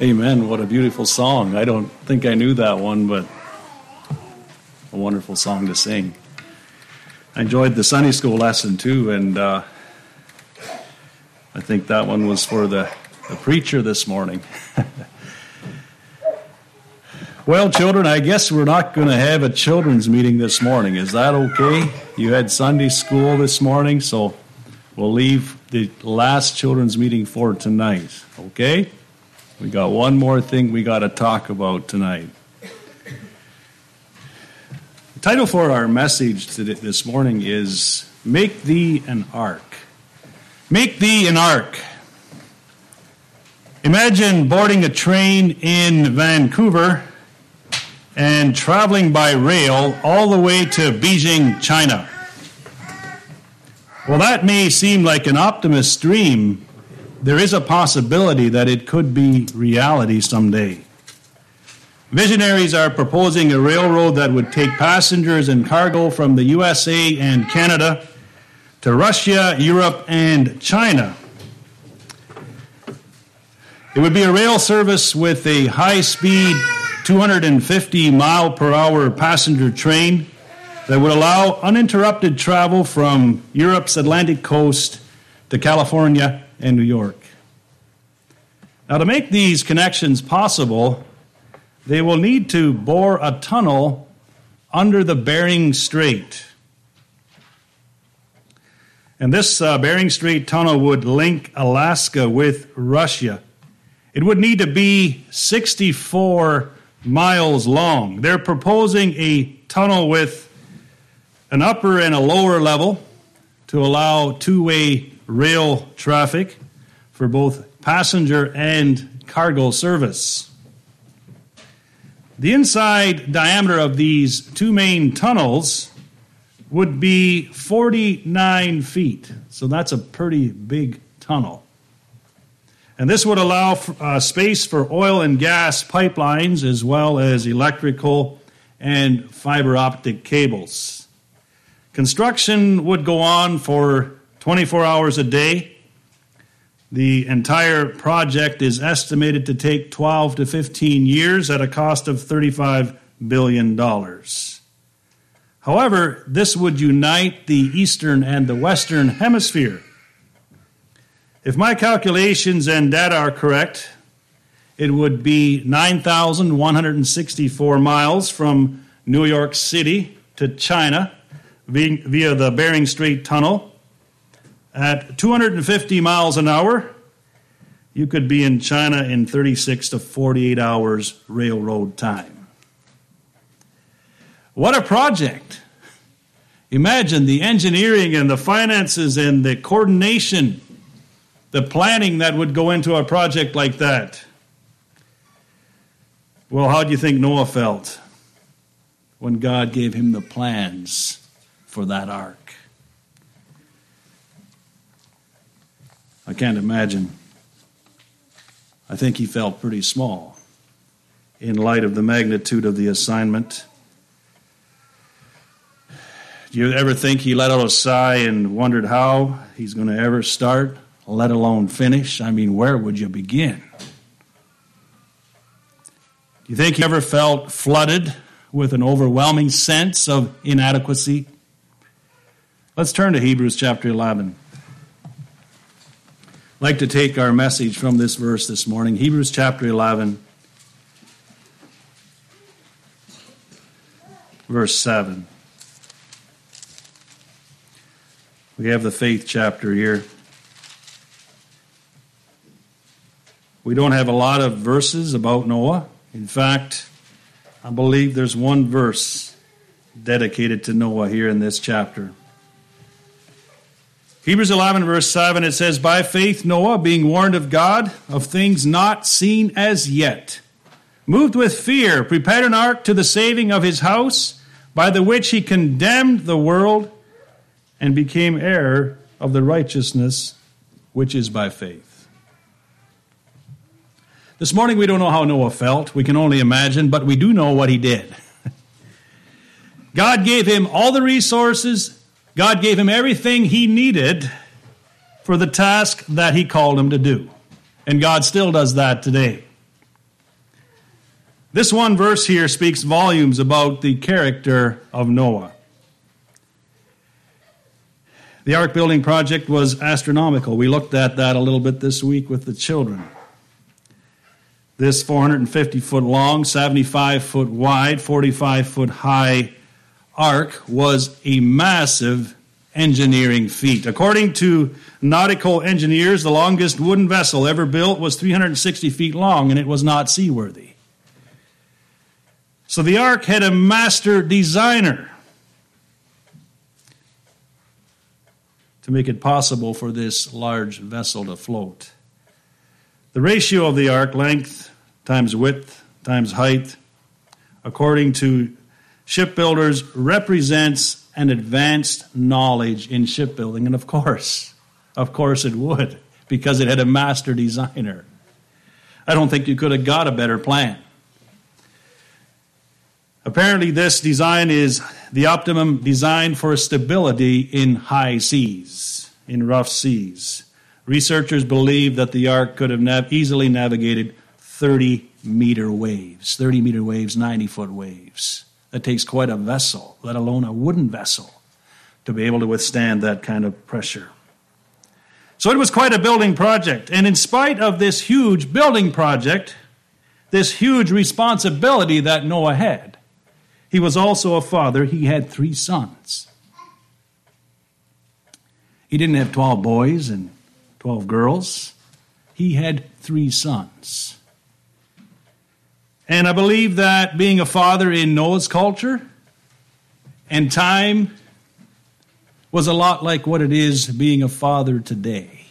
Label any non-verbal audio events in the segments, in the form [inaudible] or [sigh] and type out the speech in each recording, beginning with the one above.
Amen. What a beautiful song. I don't think I knew that one, but a wonderful song to sing. I enjoyed the Sunday school lesson too, and uh, I think that one was for the, the preacher this morning. [laughs] well, children, I guess we're not going to have a children's meeting this morning. Is that okay? You had Sunday school this morning, so we'll leave the last children's meeting for tonight, okay? We got one more thing we got to talk about tonight. The title for our message today, this morning is Make Thee an Ark. Make Thee an Ark. Imagine boarding a train in Vancouver and traveling by rail all the way to Beijing, China. Well, that may seem like an optimist's dream, there is a possibility that it could be reality someday. Visionaries are proposing a railroad that would take passengers and cargo from the USA and Canada to Russia, Europe, and China. It would be a rail service with a high speed 250 mile per hour passenger train that would allow uninterrupted travel from Europe's Atlantic coast to California and New York. Now, to make these connections possible, they will need to bore a tunnel under the Bering Strait. And this uh, Bering Strait tunnel would link Alaska with Russia. It would need to be 64 miles long. They're proposing a tunnel with an upper and a lower level to allow two way rail traffic for both passenger and cargo service. The inside diameter of these two main tunnels would be 49 feet, so that's a pretty big tunnel. And this would allow uh, space for oil and gas pipelines as well as electrical and fiber optic cables. Construction would go on for 24 hours a day. The entire project is estimated to take 12 to 15 years at a cost of $35 billion. However, this would unite the eastern and the western hemisphere. If my calculations and data are correct, it would be 9,164 miles from New York City to China via the Bering Strait Tunnel at 250 miles an hour, you could be in China in 36 to 48 hours railroad time. What a project! Imagine the engineering and the finances and the coordination, the planning that would go into a project like that. Well, how do you think Noah felt when God gave him the plans for that ark? I can't imagine. I think he felt pretty small in light of the magnitude of the assignment. Do you ever think he let out a sigh and wondered how he's going to ever start, let alone finish? I mean, where would you begin? Do you think he ever felt flooded with an overwhelming sense of inadequacy? Let's turn to Hebrews chapter 11 like to take our message from this verse this morning Hebrews chapter 11, verse 7. We have the faith chapter here. We don't have a lot of verses about Noah. In fact, I believe there's one verse dedicated to Noah here in this chapter. Hebrews 11, verse 7, it says, By faith Noah, being warned of God of things not seen as yet, moved with fear, prepared an ark to the saving of his house, by the which he condemned the world and became heir of the righteousness which is by faith. This morning we don't know how Noah felt. We can only imagine, but we do know what he did. [laughs] God gave him all the resources God gave him everything he needed for the task that he called him to do. And God still does that today. This one verse here speaks volumes about the character of Noah. The ark building project was astronomical. We looked at that a little bit this week with the children. This 450 foot long, 75 foot wide, 45 foot high ark was a massive engineering feat. According to nautical engineers, the longest wooden vessel ever built was 360 feet long and it was not seaworthy. So the ark had a master designer to make it possible for this large vessel to float. The ratio of the ark, length times width times height, according to shipbuilders, represents an advanced knowledge in shipbuilding. And of course, of course it would, because it had a master designer. I don't think you could have got a better plan. Apparently, this design is the optimum design for stability in high seas, in rough seas. Researchers believe that the ark could have nav- easily navigated 30 meter waves, 30 meter waves, 90 foot waves. That takes quite a vessel, let alone a wooden vessel, to be able to withstand that kind of pressure. So it was quite a building project. And in spite of this huge building project, this huge responsibility that Noah had, he was also a father. He had three sons. He didn't have 12 boys and 12 girls, he had three sons. And I believe that being a father in Noah's culture and time was a lot like what it is being a father today.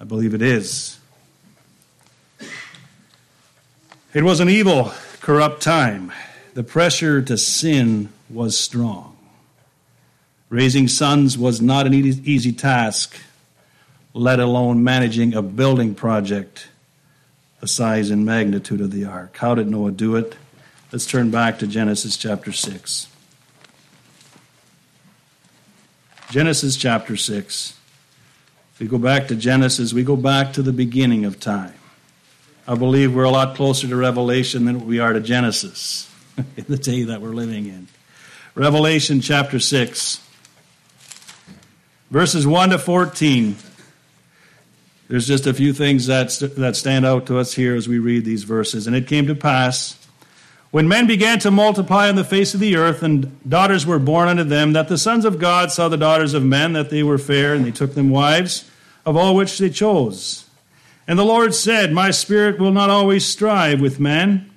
I believe it is. It was an evil, corrupt time the pressure to sin was strong. Raising sons was not an easy task, let alone managing a building project the size and magnitude of the ark. How did Noah do it? Let's turn back to Genesis chapter 6. Genesis chapter 6. If we go back to Genesis, we go back to the beginning of time. I believe we're a lot closer to Revelation than we are to Genesis. [laughs] in the day that we're living in. Revelation chapter 6, verses 1 to 14. There's just a few things that, that stand out to us here as we read these verses. And it came to pass, when men began to multiply on the face of the earth, and daughters were born unto them, that the sons of God saw the daughters of men, that they were fair, and they took them wives, of all which they chose. And the Lord said, My spirit will not always strive with man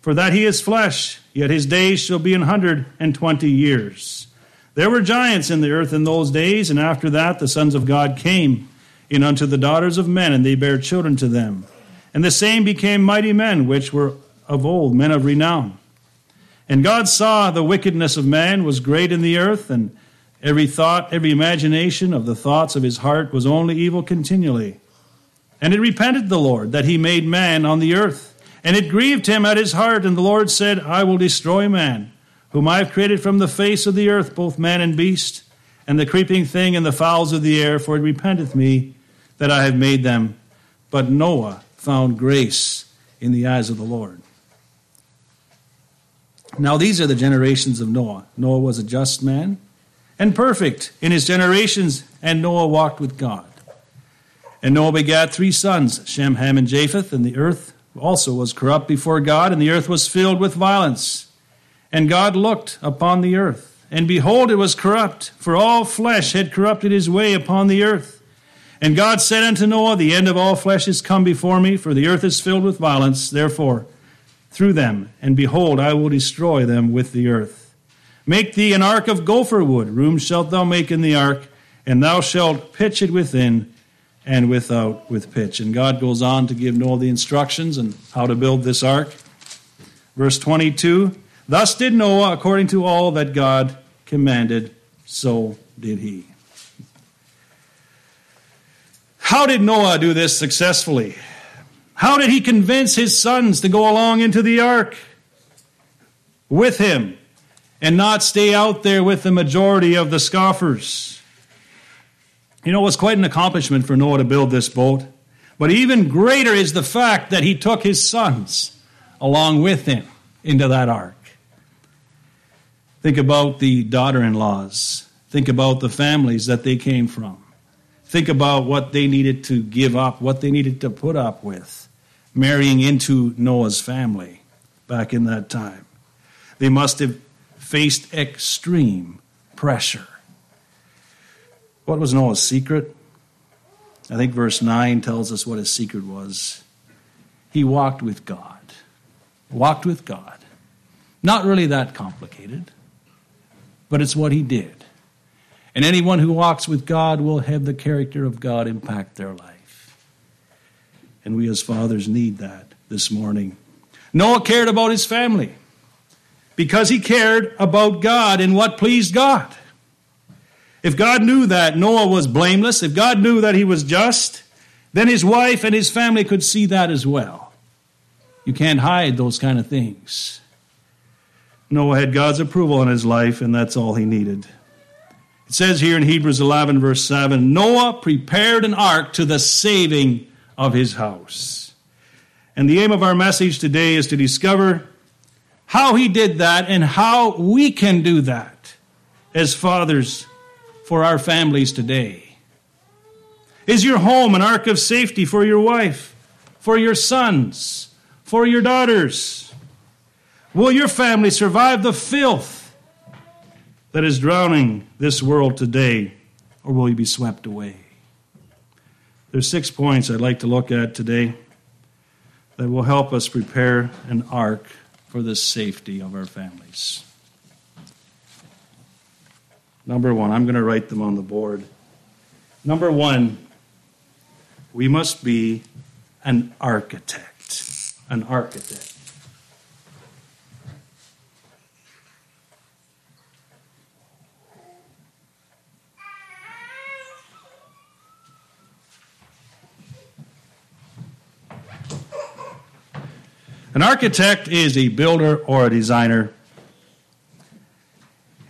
for that he is flesh, yet his days shall be an hundred and twenty years. There were giants in the earth in those days, and after that the sons of God came in unto the daughters of men, and they bare children to them. And the same became mighty men, which were of old, men of renown. And God saw the wickedness of man was great in the earth, and every thought, every imagination of the thoughts of his heart was only evil continually. And it repented the Lord that he made man on the earth and it grieved him at his heart, and the Lord said, I will destroy man, whom I have created from the face of the earth, both man and beast, and the creeping thing and the fowls of the air, for it repenteth me that I have made them. But Noah found grace in the eyes of the Lord. Now, these are the generations of Noah. Noah was a just man and perfect in his generations, and Noah walked with God. And Noah begat three sons, Shem, Ham, and Japheth, and the earth also was corrupt before God, and the earth was filled with violence. And God looked upon the earth, and behold, it was corrupt, for all flesh had corrupted his way upon the earth. And God said unto Noah, The end of all flesh is come before me, for the earth is filled with violence, therefore, through them, and behold, I will destroy them with the earth. Make thee an ark of gopher wood, room shalt thou make in the ark, and thou shalt pitch it within and without with pitch. And God goes on to give Noah the instructions and how to build this ark. Verse 22 Thus did Noah according to all that God commanded, so did he. How did Noah do this successfully? How did he convince his sons to go along into the ark with him and not stay out there with the majority of the scoffers? You know, it was quite an accomplishment for Noah to build this boat. But even greater is the fact that he took his sons along with him into that ark. Think about the daughter in laws. Think about the families that they came from. Think about what they needed to give up, what they needed to put up with, marrying into Noah's family back in that time. They must have faced extreme pressure. What was Noah's secret? I think verse 9 tells us what his secret was. He walked with God. Walked with God. Not really that complicated, but it's what he did. And anyone who walks with God will have the character of God impact their life. And we as fathers need that this morning. Noah cared about his family because he cared about God and what pleased God. If God knew that Noah was blameless, if God knew that he was just, then his wife and his family could see that as well. You can't hide those kind of things. Noah had God's approval in his life, and that's all he needed. It says here in Hebrews 11, verse 7 Noah prepared an ark to the saving of his house. And the aim of our message today is to discover how he did that and how we can do that as fathers for our families today. Is your home an ark of safety for your wife, for your sons, for your daughters? Will your family survive the filth that is drowning this world today, or will you be swept away? There's six points I'd like to look at today that will help us prepare an ark for the safety of our families. Number one, I'm going to write them on the board. Number one, we must be an architect. An architect. An architect is a builder or a designer.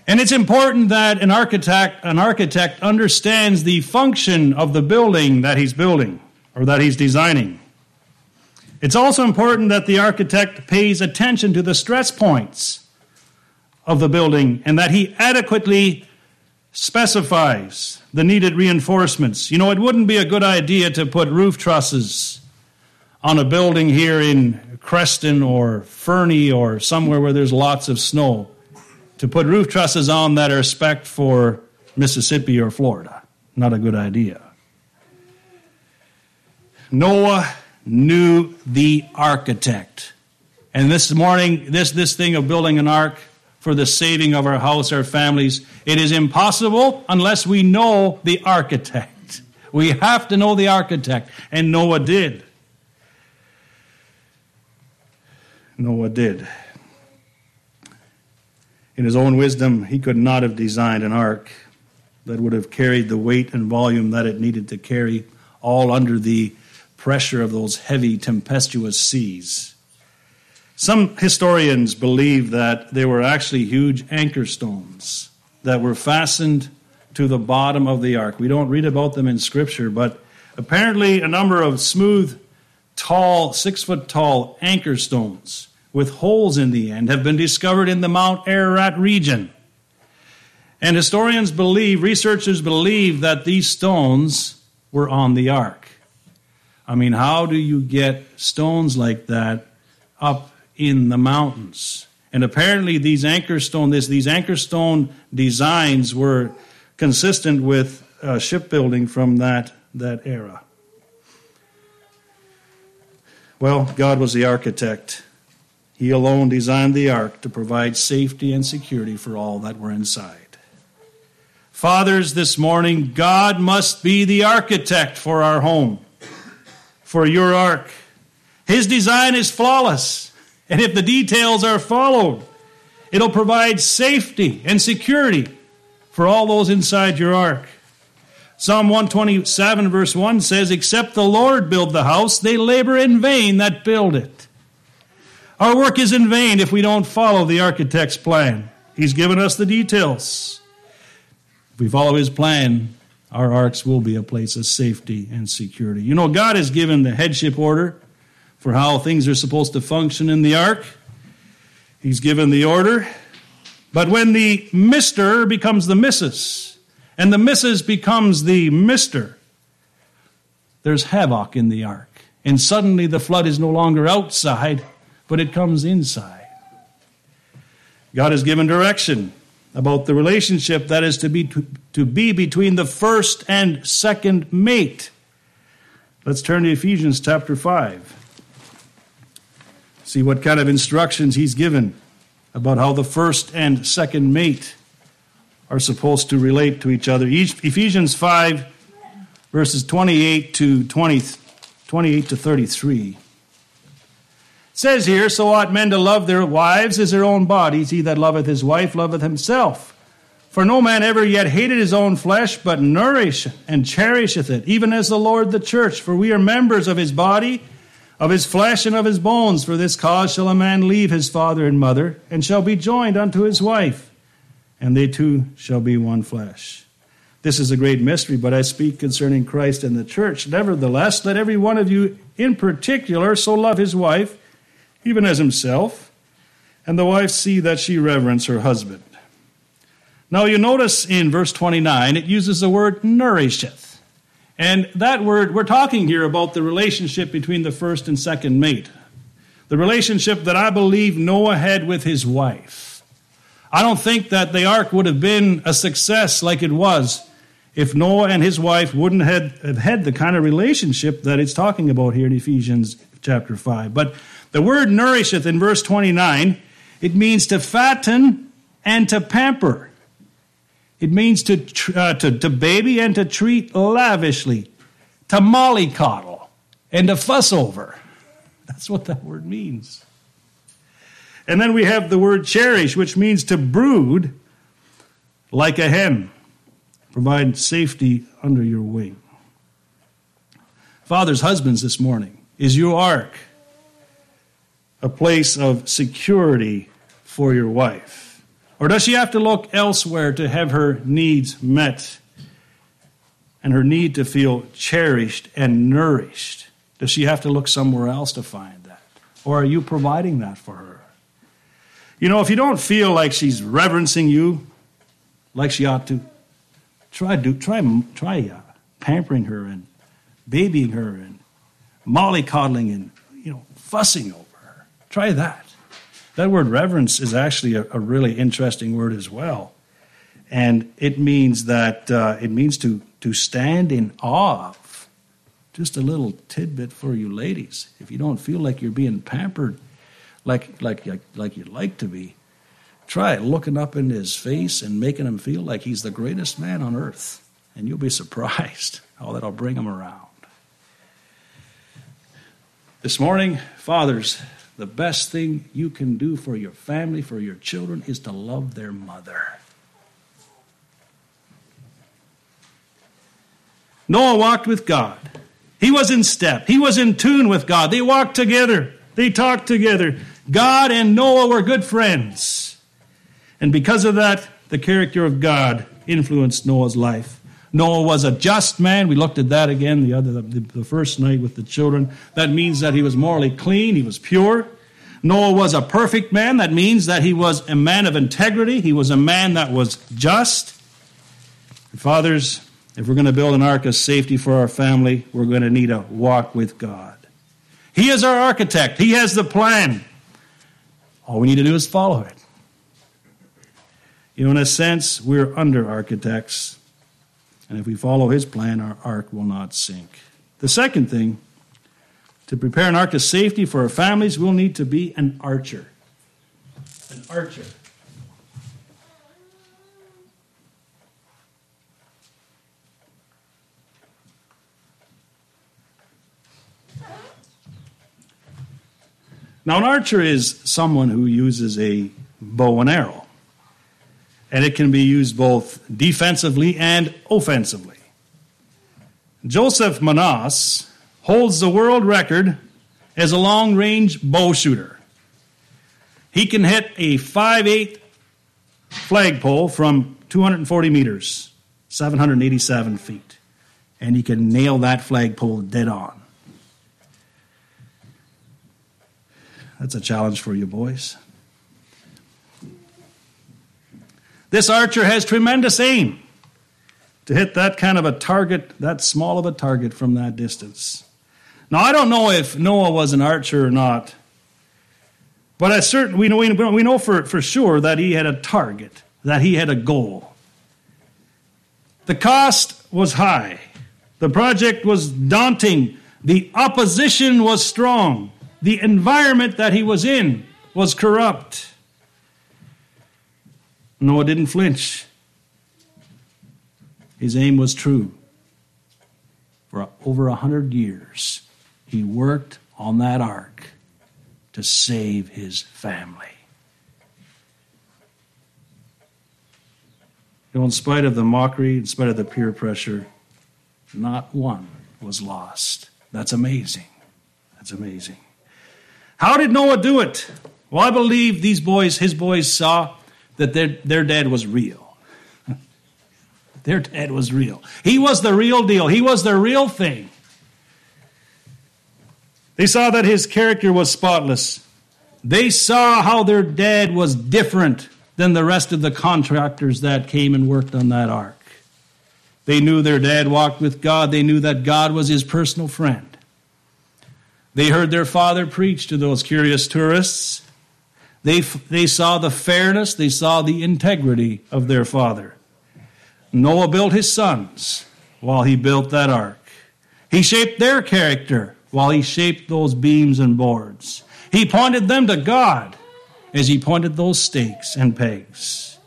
And it's important that an architect, an architect understands the function of the building that he's building or that he's designing. It's also important that the architect pays attention to the stress points of the building and that he adequately specifies the needed reinforcements. You know, it wouldn't be a good idea to put roof trusses on a building here in Creston or Fernie or somewhere where there's lots of snow to put roof trusses on that are spec for Mississippi or Florida. Not a good idea. Noah knew the architect. And this morning, this, this thing of building an ark for the saving of our house, our families, it is impossible unless we know the architect. We have to know the architect, and Noah did. Noah did. In his own wisdom, he could not have designed an ark that would have carried the weight and volume that it needed to carry, all under the pressure of those heavy, tempestuous seas. Some historians believe that there were actually huge anchor stones that were fastened to the bottom of the ark. We don't read about them in Scripture, but apparently a number of smooth tall, six foot tall anchor stones with holes in the end have been discovered in the Mount Ararat region. And historians believe, researchers believe, that these stones were on the ark. I mean, how do you get stones like that up in the mountains? And apparently, these anchor stone, this, these anchor stone designs were consistent with uh, shipbuilding from that, that era. Well, God was the architect. He alone designed the ark to provide safety and security for all that were inside. Fathers, this morning, God must be the architect for our home, for your ark. His design is flawless, and if the details are followed, it'll provide safety and security for all those inside your ark. Psalm 127, verse 1 says, Except the Lord build the house, they labor in vain that build it. Our work is in vain if we don't follow the architect's plan. He's given us the details. If we follow his plan, our arks will be a place of safety and security. You know, God has given the headship order for how things are supposed to function in the ark. He's given the order. But when the Mr. becomes the Mrs., and the Mrs. becomes the Mr., there's havoc in the ark. And suddenly the flood is no longer outside, but it comes inside. God has given direction about the relationship that is to be, to, to be between the first and second mate. Let's turn to Ephesians chapter 5. See what kind of instructions he's given about how the first and second mate are supposed to relate to each other. Ephesians 5, verses 28 to 20, 28 to 33. It says here, So ought men to love their wives as their own bodies. He that loveth his wife loveth himself. For no man ever yet hated his own flesh, but nourisheth and cherisheth it, even as the Lord the church. For we are members of his body, of his flesh, and of his bones. For this cause shall a man leave his father and mother, and shall be joined unto his wife, and they two shall be one flesh. This is a great mystery, but I speak concerning Christ and the church. Nevertheless, let every one of you in particular so love his wife, even as himself, and the wife see that she reverence her husband. Now, you notice in verse 29, it uses the word nourisheth. And that word, we're talking here about the relationship between the first and second mate. The relationship that I believe Noah had with his wife. I don't think that the ark would have been a success like it was if Noah and his wife wouldn't have, had the kind of relationship that it's talking about here in Ephesians chapter 5. But the word nourisheth in verse 29, it means to fatten and to pamper. It means to, uh, to, to baby and to treat lavishly, to mollycoddle, and to fuss over. [laughs] That's what that word means. And then we have the word cherish, which means to brood like a hen. Provide safety under your wing. Fathers, husbands, this morning, is your ark a place of security for your wife? Or does she have to look elsewhere to have her needs met and her need to feel cherished and nourished? Does she have to look somewhere else to find that? Or are you providing that for her? You know, if you don't feel like she's reverencing you like she ought to, Try do try try uh, pampering her and babying her and mollycoddling and you know fussing over her. Try that. That word reverence is actually a, a really interesting word as well, and it means that uh, it means to to stand in awe of. Just a little tidbit for you ladies. If you don't feel like you're being pampered like like like, you'd like to be, Try looking up in his face and making him feel like he's the greatest man on earth, and you'll be [laughs] surprised how that'll bring him around. This morning, fathers, the best thing you can do for your family, for your children, is to love their mother. Noah walked with God. He was in step. He was in tune with God. They walked together. They talked together. God and Noah were good friends. And because of that, the character of God influenced Noah's life. Noah was a just man. We looked at that again the other the, the first night with the children. That means that he was morally clean, he was pure. Noah was a perfect man. That means that he was a man of integrity. He was a man that was just. And fathers, if we're going to build an ark of safety for our family, we're going to need a walk with God. He is our architect. He has the plan. All we need to do is follow it. You know, in a sense, we're under architects. And if we follow his plan, our ark will not sink. The second thing, to prepare an ark of safety for our families, we'll need to be an archer. An archer. Now, an archer is someone who uses a bow and arrow and it can be used both defensively and offensively. Joseph Manas holds the world record as a long range bow shooter. He can hit a 5'8 flagpole from 240 meters, 787 feet, and he can nail that flagpole dead on. That's a challenge for you, boys. This archer has tremendous aim to hit that kind of a target, that small of a target from that distance. Now, I don't know if Noah was an archer or not, but I certain, we know, we know for, for sure that he had a target, that he had a goal. The cost was high, the project was daunting, the opposition was strong, the environment that he was in was corrupt. Noah didn't flinch. His aim was true. For over a hundred years, he worked on that ark to save his family. You know, in spite of the mockery, in spite of the peer pressure, not one was lost. That's amazing. That's amazing. How did Noah do it? Well, I believe these boys, his boys, saw that their, their dad was real. [laughs] their dad was real. He was the real deal, he was the real thing. They saw that his character was spotless. They saw how their dad was different than the rest of the contractors that came and worked on that ark. They knew their dad walked with God. They knew that God was his personal friend. They heard their father preach to those curious tourists. They, they saw the fairness, they saw the integrity of their father. Noah built his sons while he built that ark. He shaped their character while he shaped those beams and boards. He pointed them to God as he pointed those stakes and pegs.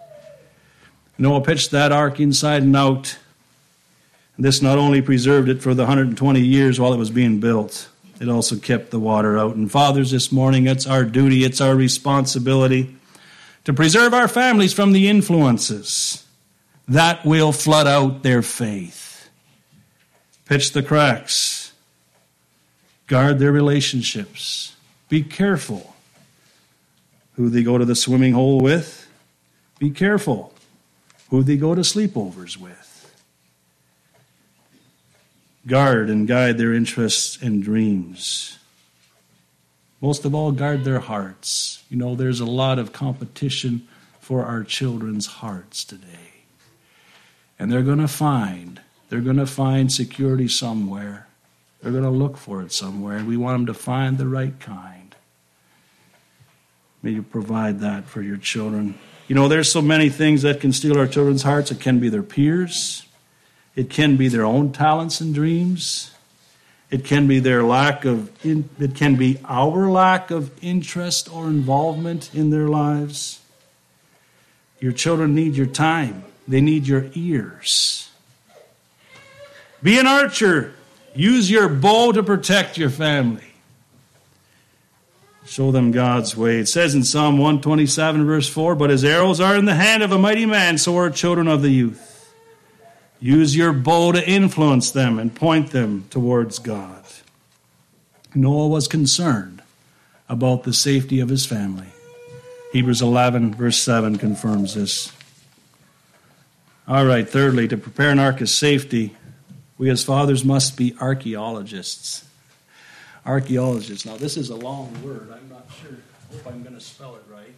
Noah pitched that ark inside and out. This not only preserved it for the 120 years while it was being built, it also kept the water out. And fathers, this morning, it's our duty, it's our responsibility to preserve our families from the influences that will flood out their faith. Pitch the cracks, guard their relationships, be careful who they go to the swimming hole with, be careful who they go to sleepovers with guard and guide their interests and dreams. Most of all, guard their hearts. You know, there's a lot of competition for our children's hearts today. And they're going to find, they're going to find security somewhere. They're going to look for it somewhere, and we want them to find the right kind. May you provide that for your children. You know, there's so many things that can steal our children's hearts. It can be their peers, it can be their own talents and dreams. It can be their lack of, in, it can be our lack of interest or involvement in their lives. Your children need your time, they need your ears. Be an archer. Use your bow to protect your family. Show them God's way. It says in Psalm 127, verse 4 But his arrows are in the hand of a mighty man, so are children of the youth. Use your bow to influence them and point them towards God. Noah was concerned about the safety of his family. Hebrews 11, verse 7 confirms this. All right, thirdly, to prepare an ark of safety, we as fathers must be archaeologists. Archaeologists. Now, this is a long word. I'm not sure. I hope I'm going to spell it right.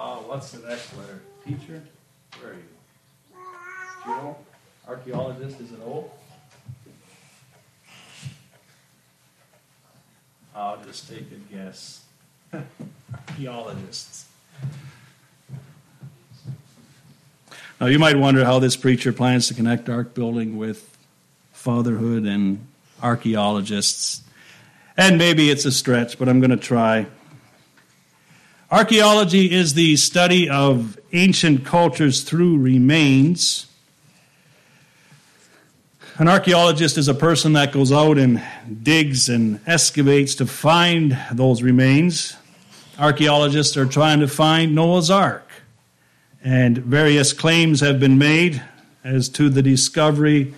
Oh, what's the next letter? Teacher? Where are you? Geo? Archaeologist, is it O? I'll just take a guess. [laughs] Archaeologists. Now, you might wonder how this preacher plans to connect ark building with fatherhood and archaeologists. And maybe it's a stretch, but I'm going to try. Archaeology is the study of ancient cultures through remains. An archaeologist is a person that goes out and digs and excavates to find those remains. Archaeologists are trying to find Noah's Ark, and various claims have been made as to the discovery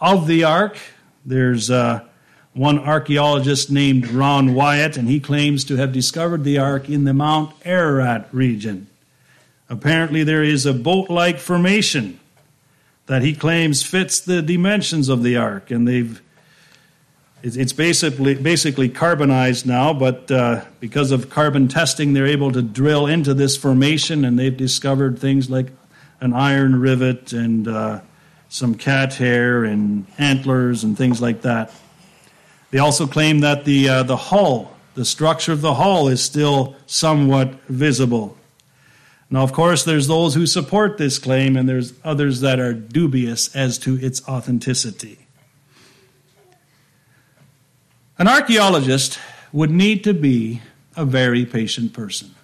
of the Ark. There's uh, one archaeologist named Ron Wyatt, and he claims to have discovered the ark in the Mount Ararat region. Apparently, there is a boat like formation that he claims fits the dimensions of the ark, and they've It's basically basically carbonized now, but uh, because of carbon testing, they're able to drill into this formation, and they've discovered things like an iron rivet and uh, some cat hair and antlers and things like that. They also claim that the uh, the hull, the structure of the hull, is still somewhat visible. Now, of course, there's those who support this claim, and there's others that are dubious as to its authenticity. An archaeologist would need to be a very patient person.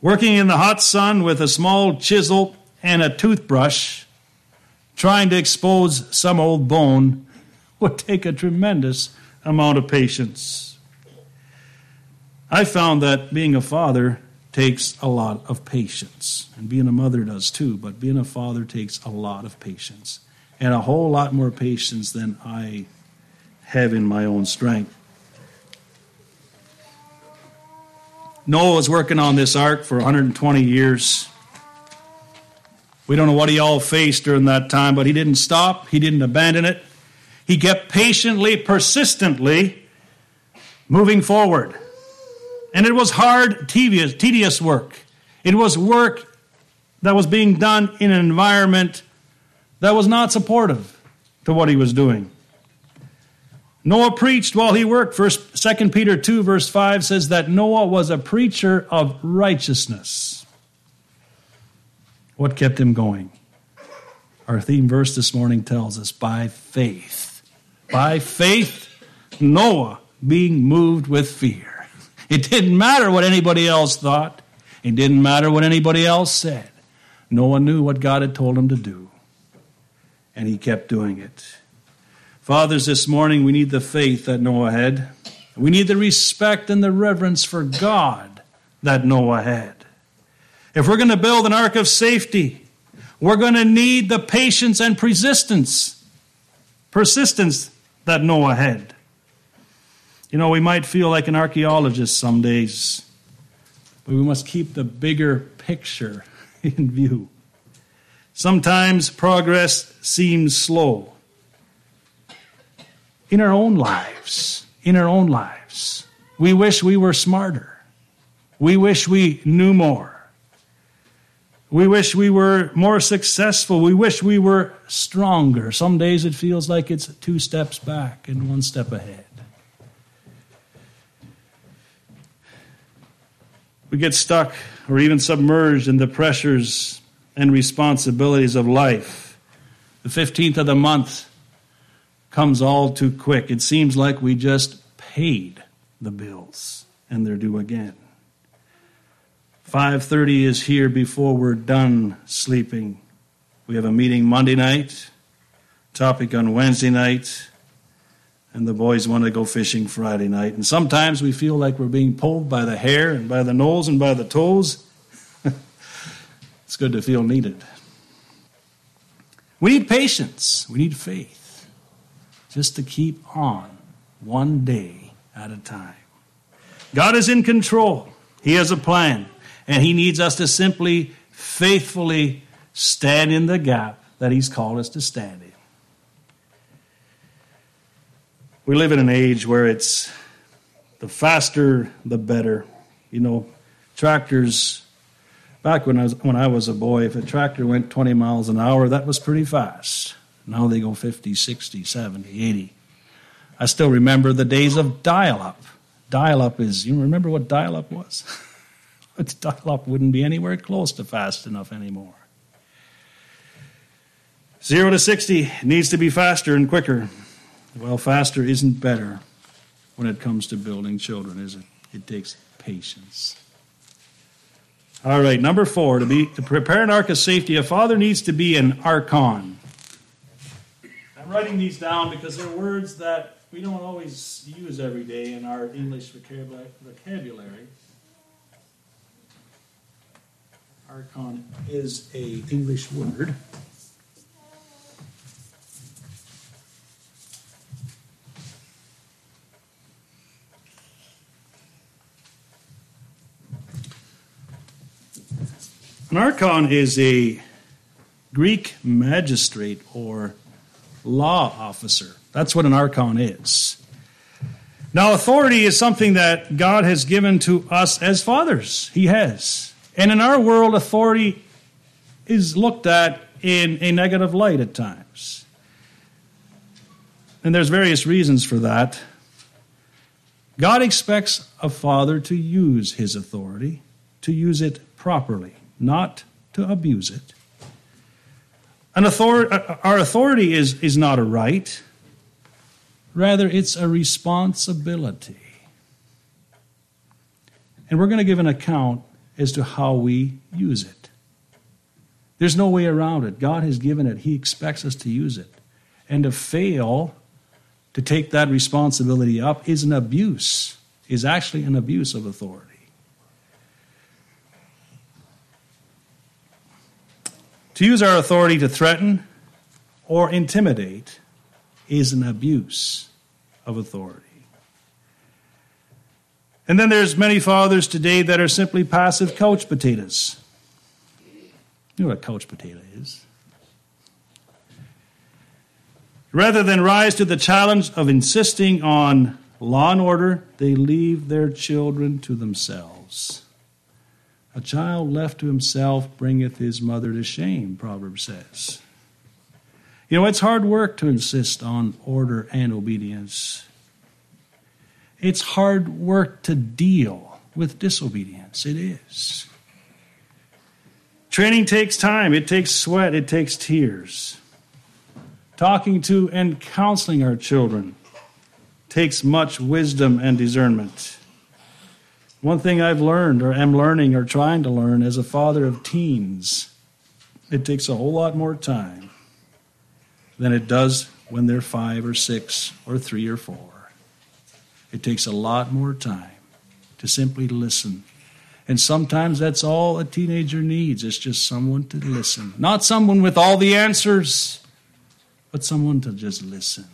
Working in the hot sun with a small chisel and a toothbrush, trying to expose some old bone [laughs] would take a tremendous amount of patience. I found that being a father takes a lot of patience. And being a mother does too, but being a father takes a lot of patience. And a whole lot more patience than I have in my own strength. Noah was working on this ark for 120 years. We don't know what he all faced during that time, but he didn't stop, he didn't abandon it. He kept patiently, persistently moving forward. And it was hard, tedious, tedious work. It was work that was being done in an environment that was not supportive to what he was doing. Noah preached while he worked. First, 2 Peter 2, verse 5 says that Noah was a preacher of righteousness. What kept him going? Our theme verse this morning tells us by faith. By faith, Noah being moved with fear. It didn't matter what anybody else thought. It didn't matter what anybody else said. Noah knew what God had told him to do, and he kept doing it. Fathers, this morning we need the faith that Noah had. We need the respect and the reverence for God that Noah had. If we're going to build an ark of safety, we're going to need the patience and persistence, persistence that Noah had. You know, we might feel like an archaeologist some days, but we must keep the bigger picture [laughs] in view. Sometimes progress seems slow. In our own lives, in our own lives, we wish we were smarter. We wish we knew more. We wish we were more successful. We wish we were stronger. Some days it feels like it's two steps back and one step ahead. we get stuck or even submerged in the pressures and responsibilities of life. The 15th of the month comes all too quick. It seems like we just paid the bills and they're due again. 5:30 is here before we're done sleeping. We have a meeting Monday night, topic on Wednesday night, and the boys want to go fishing Friday night. And sometimes we feel like we're being pulled by the hair and by the nose and by the toes. [laughs] it's good to feel needed. We need patience, we need faith just to keep on one day at a time. God is in control, He has a plan, and He needs us to simply faithfully stand in the gap that He's called us to stand in. we live in an age where it's the faster the better. You know, tractors back when I was when I was a boy, if a tractor went 20 miles an hour, that was pretty fast. Now they go 50, 60, 70, 80. I still remember the days of dial-up. Dial-up is you remember what dial-up was? [laughs] dial-up wouldn't be anywhere close to fast enough anymore. Zero to 60 needs to be faster and quicker. Well, faster isn't better when it comes to building children, is it? It takes patience. All right, number four, to be to prepare an ark of safety, a father needs to be an archon. I'm writing these down because they're words that we don't always use every day in our English vocabulary. Archon is a English word. An archon is a Greek magistrate or law officer. That's what an archon is. Now, authority is something that God has given to us as fathers. He has. And in our world, authority is looked at in a negative light at times. And there's various reasons for that. God expects a father to use his authority, to use it properly, not to abuse it. An author- uh, uh, our authority is, is not a right, rather, it's a responsibility. And we're going to give an account as to how we use it. There's no way around it. God has given it, He expects us to use it. And to fail to take that responsibility up is an abuse, is actually an abuse of authority. To use our authority to threaten or intimidate is an abuse of authority. And then there's many fathers today that are simply passive couch potatoes. You know what a couch potato is. Rather than rise to the challenge of insisting on law and order, they leave their children to themselves. A child left to himself bringeth his mother to shame, Proverbs says. You know, it's hard work to insist on order and obedience. It's hard work to deal with disobedience. It is. Training takes time, it takes sweat, it takes tears. Talking to and counseling our children takes much wisdom and discernment. One thing I've learned, or am learning, or trying to learn as a father of teens, it takes a whole lot more time than it does when they're five or six or three or four. It takes a lot more time to simply listen. And sometimes that's all a teenager needs. It's just someone to listen. Not someone with all the answers, but someone to just listen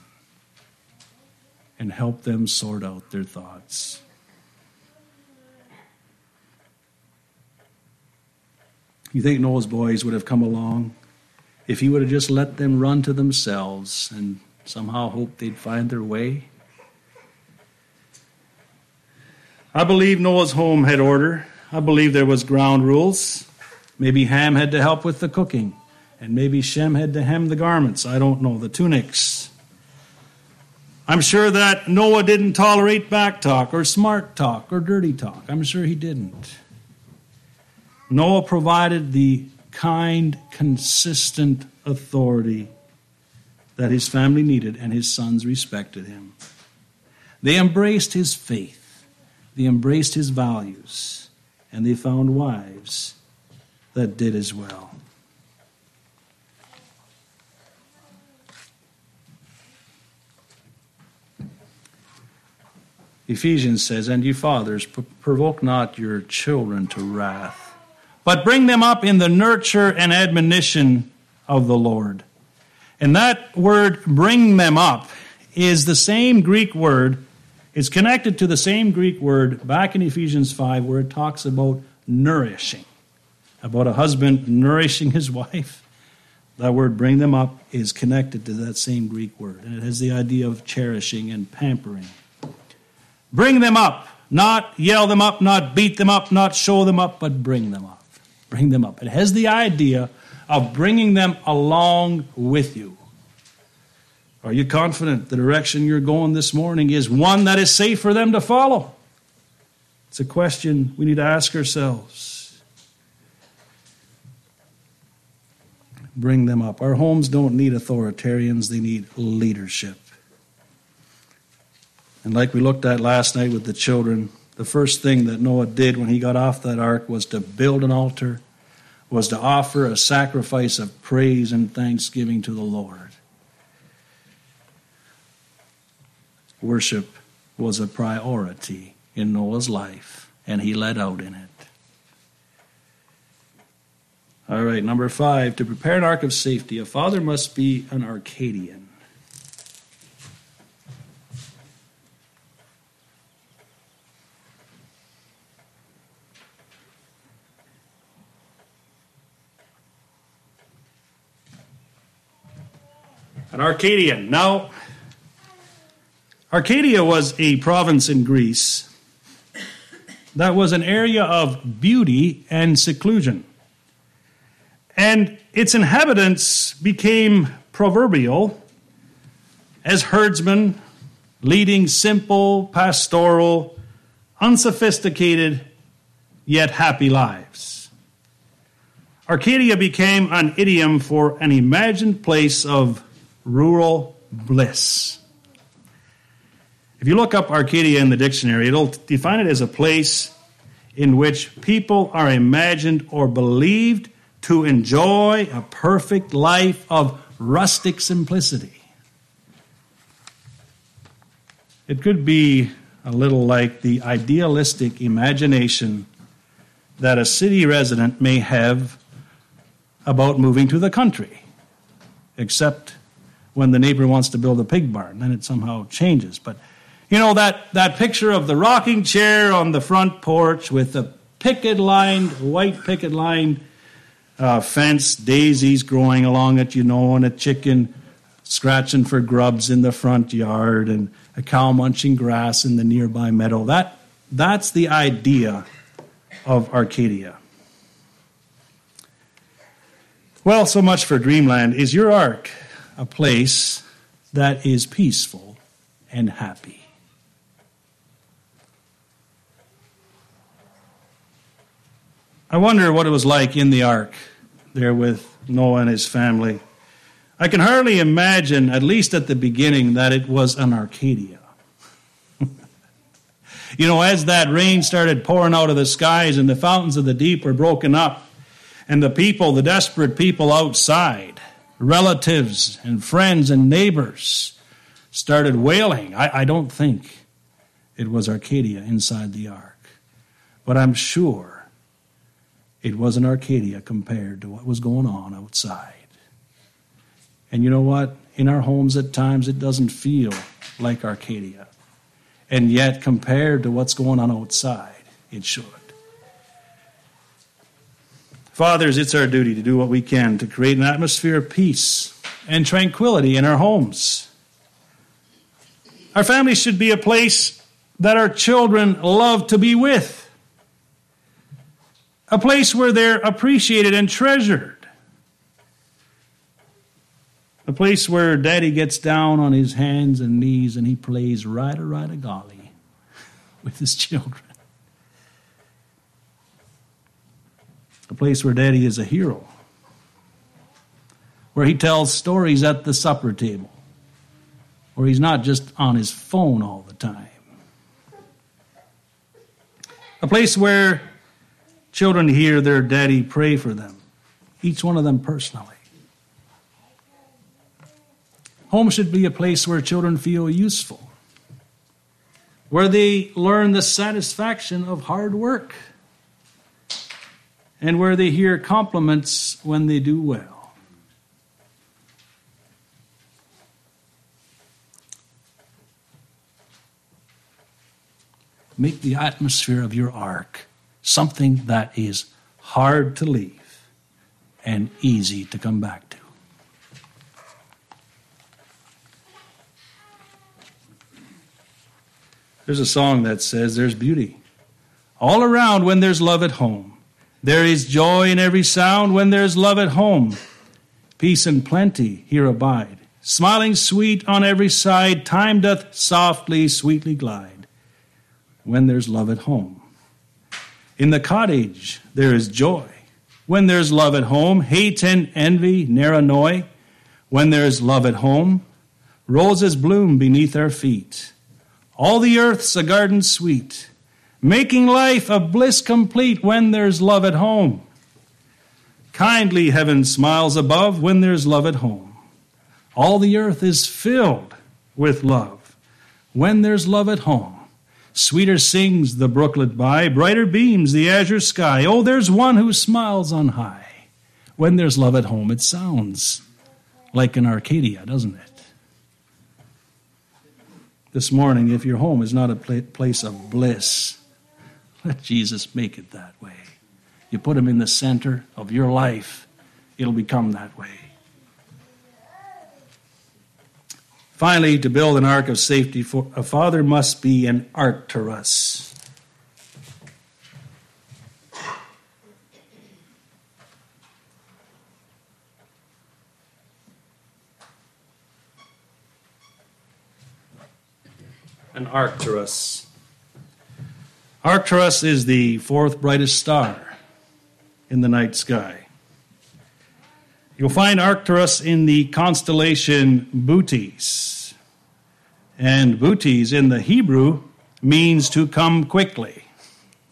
and help them sort out their thoughts. You think Noah's boys would have come along if he would have just let them run to themselves and somehow hoped they'd find their way? I believe Noah's home had order. I believe there was ground rules. Maybe Ham had to help with the cooking, and maybe Shem had to hem the garments. I don't know, the tunics. I'm sure that Noah didn't tolerate back talk or smart talk or dirty talk. I'm sure he didn't. Noah provided the kind, consistent authority that his family needed, and his sons respected him. They embraced his faith, they embraced his values, and they found wives that did as well. Ephesians says, And you fathers, provoke not your children to wrath but bring them up in the nurture and admonition of the Lord. And that word, bring them up, is the same Greek word, it's connected to the same Greek word back in Ephesians 5 where it talks about nourishing, about a husband nourishing his [laughs] wife. That word, bring them up, is connected to that same Greek word, and it has the idea of cherishing and pampering. Bring them up, not yell them up, not beat them up, not show them up, but bring them up bring them up. It has the idea of bringing them along with you. Are you confident the direction you're going this morning is one that is safe for them to follow? It's a question we need to ask ourselves. Bring them up. Our homes don't need authoritarians, they need leadership. And like we looked at last night with the children, the first thing that Noah did when he got off that ark was to build an altar, was to offer a sacrifice of praise and thanksgiving to the Lord. Worship was a priority in Noah's life, and he led out in it. All right, number five, to prepare an ark of safety, a father must be an Arcadian. An Arcadian. Now, Arcadia was a province in Greece that was an area of beauty and seclusion. And its inhabitants became proverbial as herdsmen leading simple, pastoral, unsophisticated, yet happy lives. Arcadia became an idiom for an imagined place of rural bliss. If you look up Arcadia in the dictionary, it'll define it as a place in which people are imagined or believed to enjoy a perfect life of rustic simplicity. It could be a little like the idealistic imagination that a city resident may have about moving to the country, except when the neighbor wants to build a pig barn, then it somehow changes. But you know, that, that picture of the rocking chair on the front porch with the picket lined, white picket lined uh, fence, daisies growing along it, you know, and a chicken scratching for grubs in the front yard and a cow munching grass in the nearby meadow. That, that's the idea of Arcadia. Well, so much for dreamland. Is your ark a place that is peaceful and happy? I wonder what it was like in the ark there with Noah and his family. I can hardly imagine, at least at the beginning, that it was an Arcadia. [laughs] you know, as that rain started pouring out of the skies and the fountains of the deep were broken up, and the people, the desperate people outside, relatives and friends and neighbors, started wailing. I, I don't think it was Arcadia inside the ark, but I'm sure it wasn't Arcadia compared to what was going on outside. And you know what? In our homes, at times, it doesn't feel like Arcadia. And yet, compared to what's going on outside, it should. Fathers, it's our duty to do what we can to create an atmosphere of peace and tranquility in our homes. Our families should be a place that our children love to be with a place where they're appreciated and treasured, a place where daddy gets down on his hands and knees and he plays right a right a golly with his children. A place where daddy is a hero, where he tells stories at the supper table, where he's not just on his phone all the time. A place where Children hear their daddy pray for them, each one of them personally. Home should be a place where children feel useful, where they learn the satisfaction of hard work, and where they hear compliments when they do well. Make the atmosphere of your ark something that is hard to leave and easy to come back to. There's a song that says there's beauty all around when there's love at home. There is joy in every sound when there's love at home. Peace and plenty here abide. Smiling sweet on every side, time doth softly, sweetly glide when there's love at home. In the cottage there is joy. When there's love at home, hate and envy ne'er annoy. When there is love at home, roses bloom beneath our feet. All the earth's a garden sweet, making life a bliss complete when there's love at home. Kindly heaven smiles above when there's love at home. All the earth is filled with love when there's love at home. Sweeter sings the brooklet by, brighter beams the azure sky. Oh, there's one who smiles on high. When there's love at home, it sounds like an Arcadia, doesn't it? This morning, if your home is not a place of bliss, let Jesus make it that way. You put him in the center of your life, it'll become that way. Finally, to build an ark of safety, for a father must be an Arcturus. An Arcturus. Arcturus is the fourth brightest star in the night sky. You'll find Arcturus in the constellation Bootes. And Bootes in the Hebrew means to come quickly.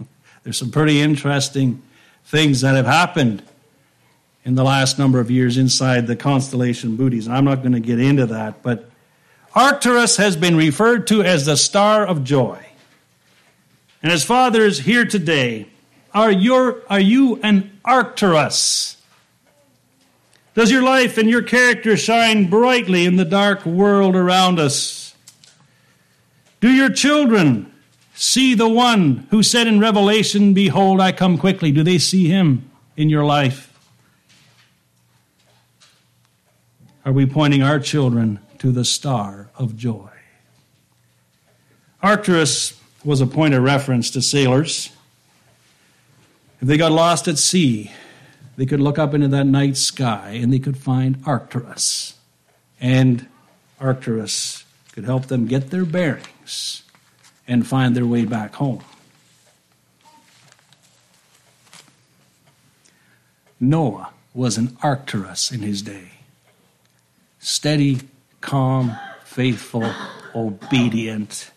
[laughs] There's some pretty interesting things that have happened in the last number of years inside the constellation Bootes. I'm not going to get into that, but Arcturus has been referred to as the star of joy. And as fathers here today, are, your, are you an Arcturus? Does your life and your character shine brightly in the dark world around us? Do your children see the one who said in Revelation, Behold, I come quickly? Do they see him in your life? Are we pointing our children to the star of joy? Arcturus was a point of reference to sailors. If they got lost at sea, they could look up into that night sky and they could find Arcturus. And Arcturus could help them get their bearings and find their way back home. Noah was an Arcturus in his day. Steady, calm, faithful, obedient.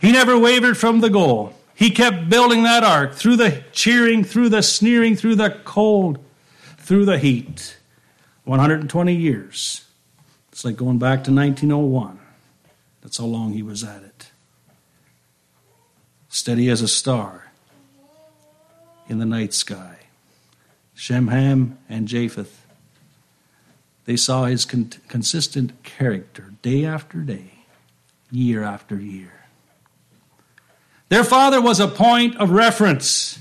He never wavered from the goal. He kept building that ark through the cheering, through the sneering, through the cold, through the heat. 120 years. It's like going back to 1901. That's how long he was at it. Steady as a star in the night sky. Shem, Ham, and Japheth. They saw his con- consistent character day after day, year after year. Their father was a point of reference.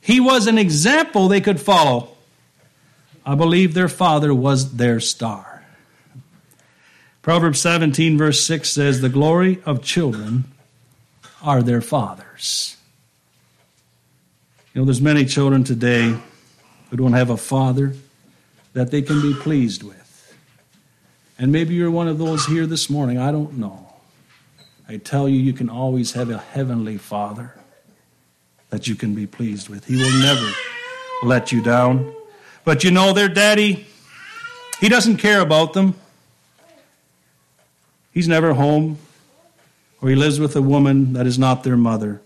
He was an example they could follow. I believe their father was their star. Proverbs 17, verse 6 says, The glory of children are their fathers. You know, there's many children today who don't have a father that they can be pleased with. And maybe you're one of those here this morning. I don't know. I tell you, you can always have a heavenly Father that you can be pleased with. He will never let you down. But you know, their daddy, he doesn't care about them. He's never home, or he lives with a woman that is not their mother.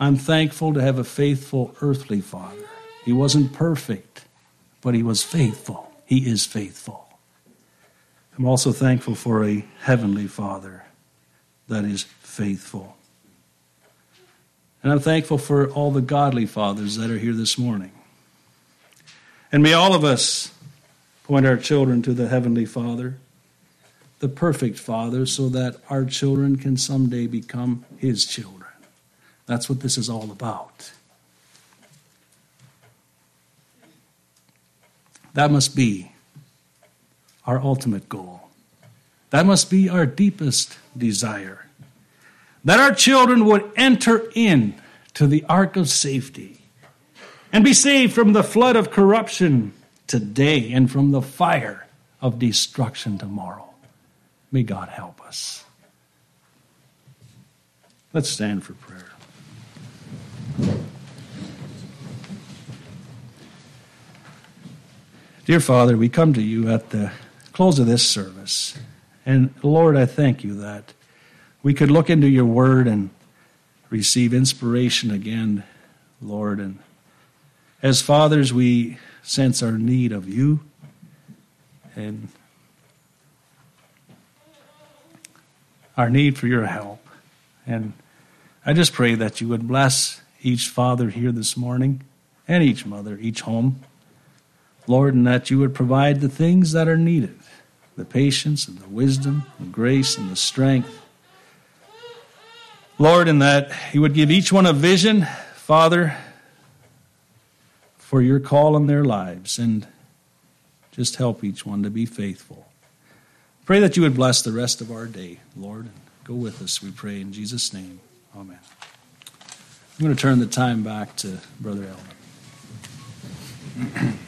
I'm thankful to have a faithful earthly father. He wasn't perfect, but he was faithful. He is faithful. I'm also thankful for a heavenly Father that is faithful. And I'm thankful for all the godly fathers that are here this morning. And may all of us point our children to the Heavenly Father, the perfect Father, so that our children can someday become His children. That's what this is all about. That must be our ultimate goal. That must be our deepest desire. That our children would enter in to the ark of safety and be saved from the flood of corruption today and from the fire of destruction tomorrow. May God help us. Let's stand for prayer. Dear Father, we come to you at the close of this service. And Lord, I thank you that we could look into your word and receive inspiration again, Lord. And as fathers, we sense our need of you. And our need for your help. And I just pray that you would bless each father here this morning and each mother, each home. Lord, and that you would provide the things that are needed the patience and the wisdom, the grace and the strength. Lord, in that you would give each one a vision, Father, for your call in their lives. And Just help each one to be faithful. Pray that you would bless the rest of our day, Lord. And go with us, we pray in Jesus' name. Amen. I'm going to turn the time back to Brother Elvin. [clears throat]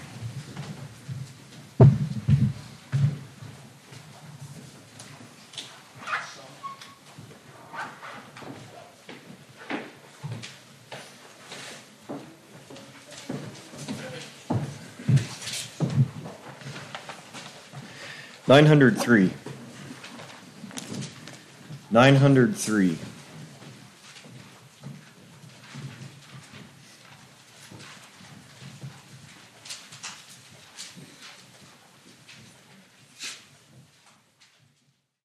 903. 903.